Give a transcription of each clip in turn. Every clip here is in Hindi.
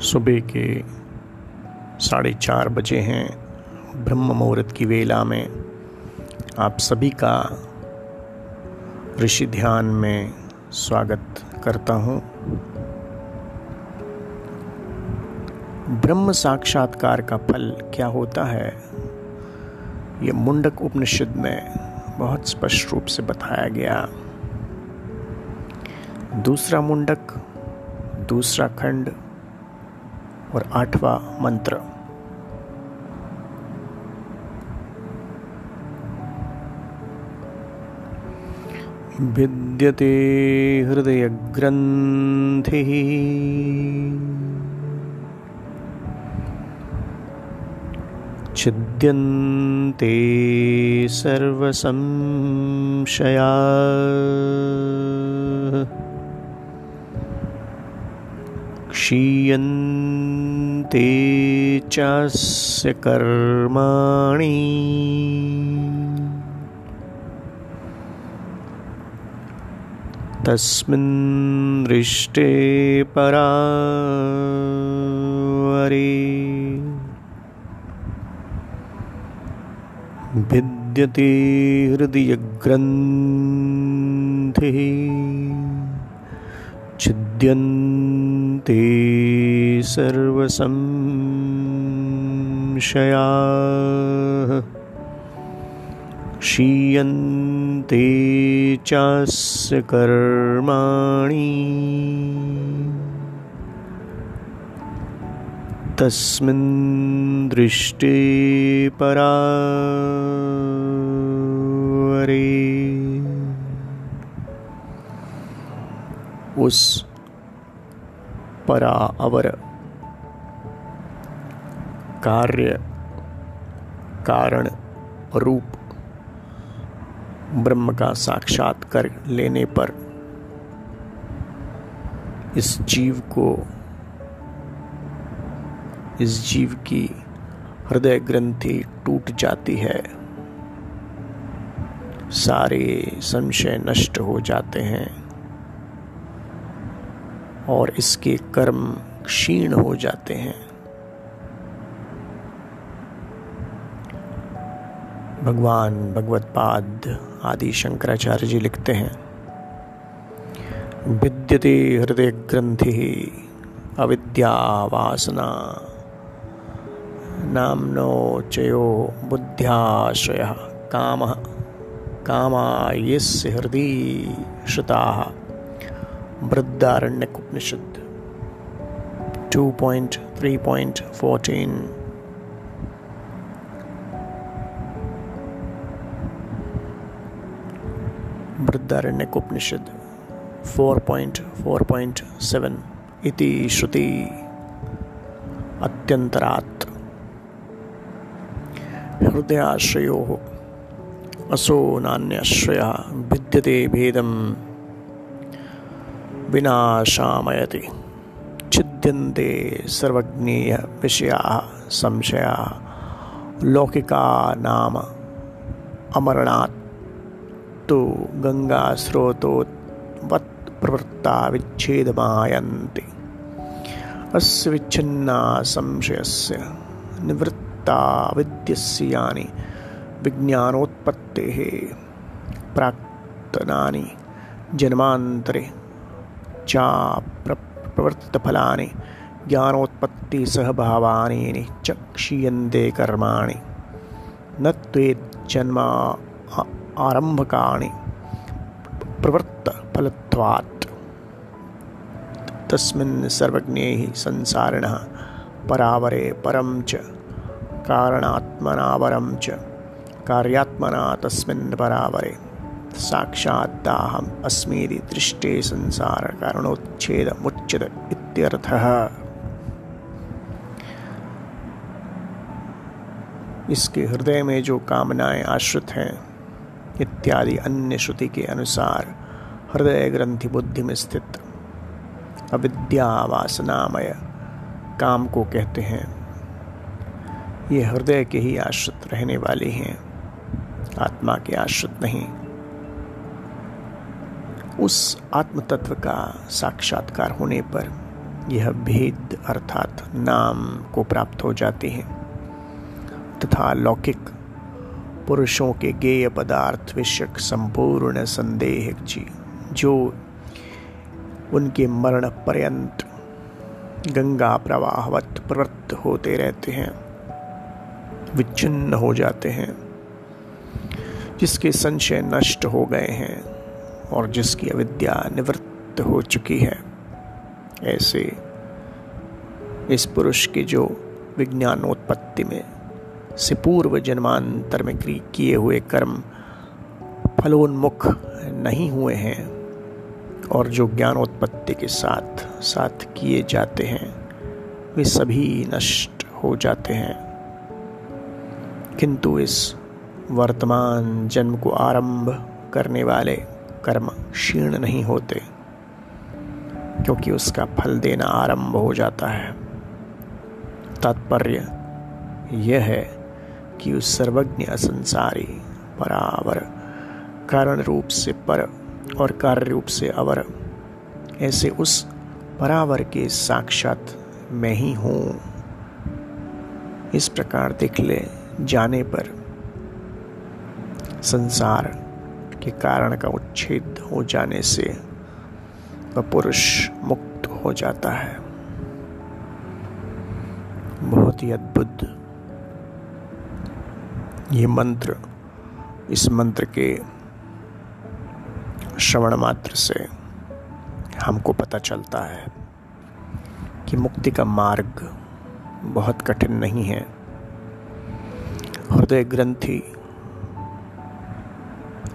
सुबह के साढ़े चार बजे हैं ब्रह्म मुहूर्त की वेला में। आप सभी का ऋषि ध्यान में स्वागत करता हूँ। ब्रह्म साक्षात्कार का फल क्या होता है? ये मुंडक उपनिषद में बहुत स्पष्ट रूप से बताया गया। दूसरा मुंडक, दूसरा खंड और आठवां मंत्र। विद्यते हृदयग्रन्थिः। छिद्यन्ते सर्वसंशया। क्षीयन्ते चास्य कर्माणि। तस्मिन् दृष्टे परावरे। भिद्यते हृदयग्रन्थिः। छिद्यन्ते सर्वसंशयाः। क्षीयन्ते चास्य कर्माणि। तस्मिन् दृष्टे परावरे उस परावर कार्य, कारण, रूप, ब्रह्म का साक्षात कर लेने पर इस जीव को, इस जीव की हृदय ग्रंथि टूट जाती है। सारे संशय नष्ट हो जाते हैं। और इसके कर्म क्षीण हो जाते हैं। भगवान भगवत पाद आदि शंकराचार्य जी लिखते हैं, विद्यते हृदय ग्रंथि अविद्या वासना, नामनो चयो बुद्ध्याश्रय, काम कामा यस्य हृदय श्रुता। बृद्धारण्यक उपनिषद 2.3.14 बृद्धारण्यक उपनिषद 4.4.7 इति श्रुति अत्यंतरात् हृदयाश्रयोः असो नान्याश्रयः विद्यते भेदम्। विनाशामयति। छिद्यन्ते सर्वज्ञेय विषयाः संशयाः। लौकिका नाम अमरणात्। तु गङ्गास्रोतोवत् प्रवृत्ता विच्छेदमायन्ति। अस्य विच्छिन्ना संशयस्य निवृत्ता विद्यस्य यानि विज्ञानोत्पत्तेः प्राक्तनानि जन्मान्तरे चा प्रवृत्तफलानि ज्ञानोत्पत्तिसहभावानि च क्षीयन्ते कर्माणि, न त्वेज्जन्मा आरम्भकाणि प्रवृत्तफलत्वात् तस्मिन् सर्वज्ञे संसारिणः, परावरे परं च, कारणात्मनावरं च, कार्यात्मना तस्मिन् परावरे। साक्षात्ताहम् अस्मीति दृष्टे संसार कारणोच्छेद मुच्यत इत्यर्थः। इसके हृदय में जो कामनाएँ आश्रित हैं, इत्यादि अन्य श्रुति के अनुसार हृदय ग्रंथि बुद्धि में स्थित अविद्या वासनामय काम को कहते हैं। ये हृदय के ही आश्रित रहने वाले हैं, आत्मा के आश्रित नहीं। उस आत्म तत्व का साक्षात्कार होने पर यह भेद अर्थात नाम को प्राप्त हो जाते हैं, तथा लौकिक पुरुषों के गेय पदार्थ विषयक संपूर्ण संदेह जी, जो उनके मरण पर्यंत गंगा प्रवाहवत प्रवृत्त होते रहते हैं, विच्छिन्न हो जाते हैं, जिसके संशय नष्ट हो गए हैं। और जिसकी अविद्या निवृत्त हो चुकी है। ऐसे इस पुरुष के जो विज्ञानोत्पत्ति में से पूर्व जन्मांतर में किए हुए कर्म फलोन्मुख नहीं हुए हैं और जो ज्ञानोत्पत्ति के साथ साथ किए जाते हैं, वे सभी नष्ट हो जाते हैं। किंतु इस वर्तमान जन्म को आरंभ करने वाले कर्म क्षीण नहीं होते, क्योंकि उसका फल देना आरंभ हो जाता है। तात्पर्य यह है कि उस सर्वज्ञ असंसारी परावर, कारण रूप से पर और कार्य रूप से अवर, ऐसे उस परावर के साक्षात मैं ही हूँ। इस प्रकार देख ले जाने पर संसार के कारण का उच्छेद हो जाने से वह पुरुष मुक्त हो जाता है। बहुत ही अद्भुत। ये मंत्र, इस मंत्र के श्रवण मात्र से हमको पता चलता है कि मुक्ति का मार्ग बहुत कठिन नहीं है। हृदय ग्रंथि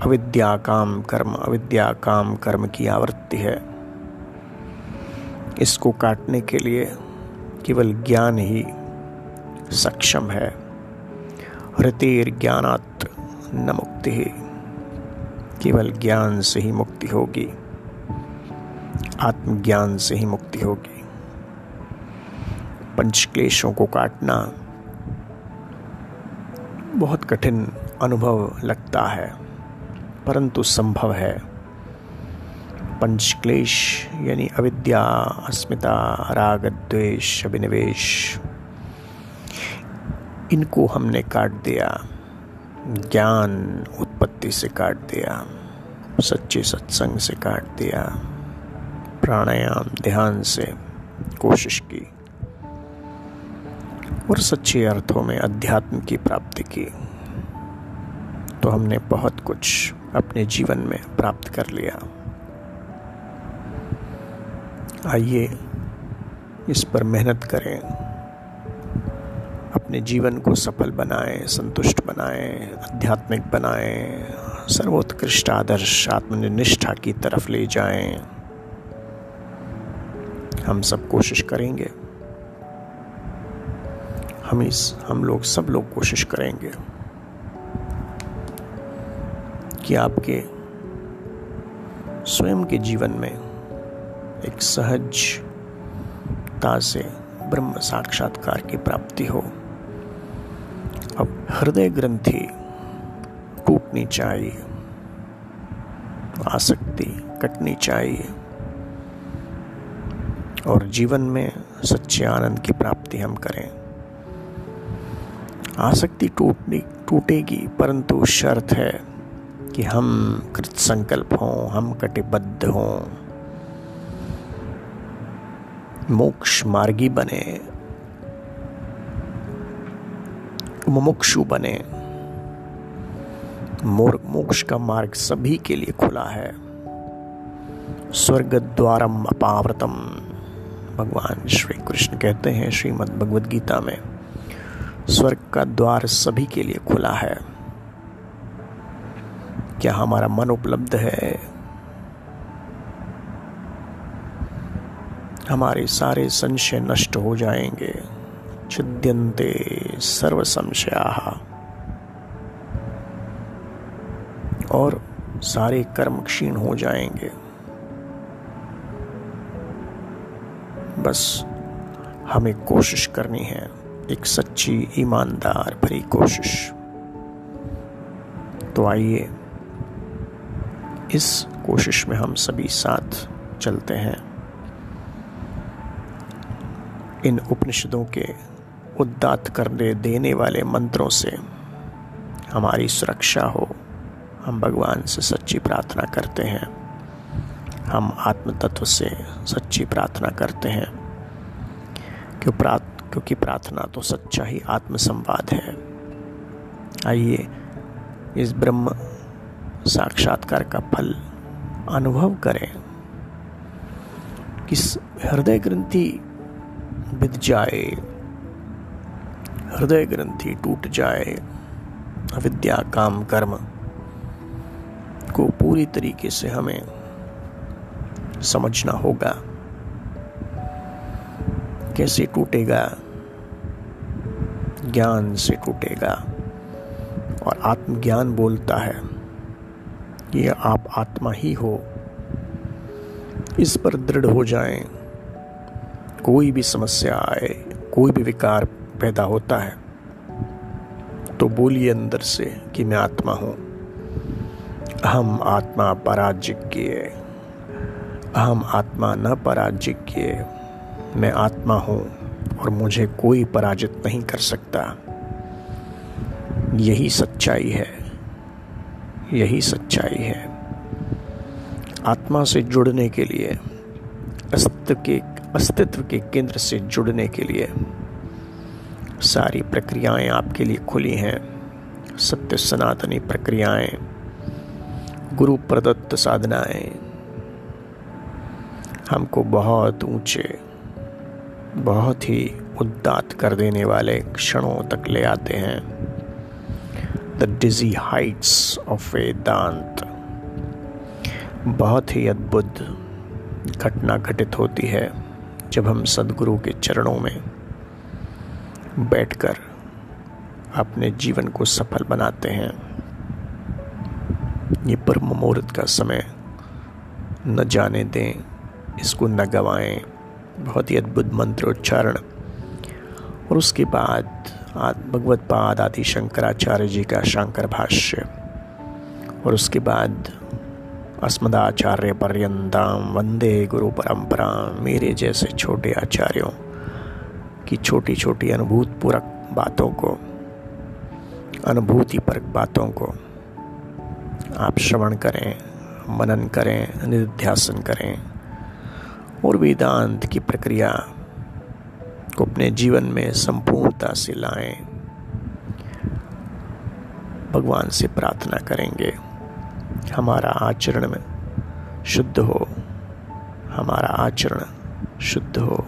अविद्या काम कर्म अविद्या काम कर्म की आवृत्ति है। इसको काटने के लिए केवल ज्ञान ही सक्षम है। हृतिर ज्ञानात न मुक्ति ही, केवल ज्ञान से ही मुक्ति होगी। आत्मज्ञान से ही मुक्ति होगी। पंच क्लेशों को काटना बहुत कठिन अनुभव लगता है। परंतु संभव है। पंचक्लेश, यानी अविद्या, अस्मिता, राग, द्वेष, अभिनिवेश, इनको हमने काट दिया। ज्ञान उत्पत्ति से काट दिया। सच्चे सत्संग से काट दिया। प्राणायाम, ध्यान से कोशिश की। और सच्चे अर्थों में अध्यात्म की प्राप्ति की। तो हमने बहुत कुछ अपने जीवन में प्राप्त कर लिया। आइए इस पर मेहनत करें। अपने जीवन को सफल बनाएँ, संतुष्ट बनाएँ, आध्यात्मिक बनाएँ, सर्वोत्कृष्ट आदर्श आत्मनिष्ठा की तरफ़ ले जाएँ। हम सब कोशिश करेंगे। हम इस, हम लोग सब लोग कोशिश करेंगे। कि आपके स्वयं के जीवन में एक सहजता से ब्रह्म साक्षात्कार की प्राप्ति हो। अब हृदय ग्रंथि टूटनी चाहिए, आसक्ति कटनी चाहिए, और जीवन में सच्चे आनंद की प्राप्ति हम करें। आसक्ति टूटनी, टूटेगी, परंतु शर्त है कि हम कृत संकल्प हों, हम कटिबद्ध हों। मोक्ष मार्गी बने। मुमुक्षु बने। मोक्ष का मार्ग सभी के लिए खुला है। स्वर्ग द्वारम अपावृतम। भगवान श्री कृष्ण कहते हैं श्रीमद् भगवद गीता में, स्वर्ग का द्वार सभी के लिए खुला है। क्या हमारा मन उपलब्ध है? हमारे सारे संशय नष्ट हो जाएँगे। छिद्यंते सर्व संशया और सारे कर्म क्षीण हो जाएँगे। बस हमें कोशिश करनी है, एक सच्ची ईमानदार भरी कोशिश तो आइए इस कोशिश में हम सभी साथ चलते हैं। इन उपनिषदों के उद्दात करने देने वाले मंत्रों से हमारी सुरक्षा हो। हम भगवान से सच्ची प्रार्थना करते हैं। हम आत्म तत्व से सच्ची प्रार्थना करते हैं। क्यों प्रार्थ क्योंकि प्रार्थना तो सच्चा ही आत्मसंवाद है। आइए इस ब्रह्म साक्षात्कार का फल अनुभव करें। कि हृदय ग्रंथि बिद जाए, हृदय ग्रंथि टूट जाए, अविद्या, काम, कर्म को पूरी तरीके से हमें समझना होगा। कैसे टूटेगा? ज्ञान से टूटेगा और आत्मज्ञान बोलता है। ये आप आत्मा ही हो। इस पर दृढ़ हो जाएँ। कोई भी समस्या आए, कोई भी विकार पैदा होता है तो बोलिए अंदर से कि मैं आत्मा हूँ। हम आत्मा पराजिज्ञ अहम आत्मा न पराजिज्ञ मैं आत्मा हूँ और मुझे कोई पराजित नहीं कर सकता। यही सच्चाई है। यही सच्चाई है। आत्मा से जुड़ने के लिए, अस्तित्व के अस्तित्व के केंद्र से जुड़ने के लिए सारी प्रक्रियाएँ आपके लिए खुली हैं। सत्य सनातनी प्रक्रियाएँ, गुरु प्रदत्त साधनाएँ, हमको बहुत ऊँचे, बहुत ही उद्दात कर देने वाले क्षणों तक ले आते हैं। The dizzy heights of Vedant बहुत ही अद्भुत घटना घटित होती है जब हम सदगुरु के चरणों में बैठकर अपने जीवन को सफल बनाते हैं। ये परम मुहूर्त का समय न जाने दें, इसको न गवाएँ। बहुत ही अद्भुत मंत्रोच्चारण और उसके बाद भगवत पाद आदि शंकराचार्य जी का शंकर भाष्य। और उसके बाद अस्मदाचार्य पर्यंताम वंदे गुरु परंपरा, मेरे जैसे छोटे आचार्यों की छोटी छोटी अनुभूतपूर्वक बातों को अनुभूति परक बातों को आप श्रवण करें, मनन करें, निध्यासन करें। और वेदांत की प्रक्रिया को अपने जीवन में संपूर्णता से लाएँ। भगवान से प्रार्थना करेंगे, हमारा आचरण में शुद्ध हो, हमारा आचरण शुद्ध हो।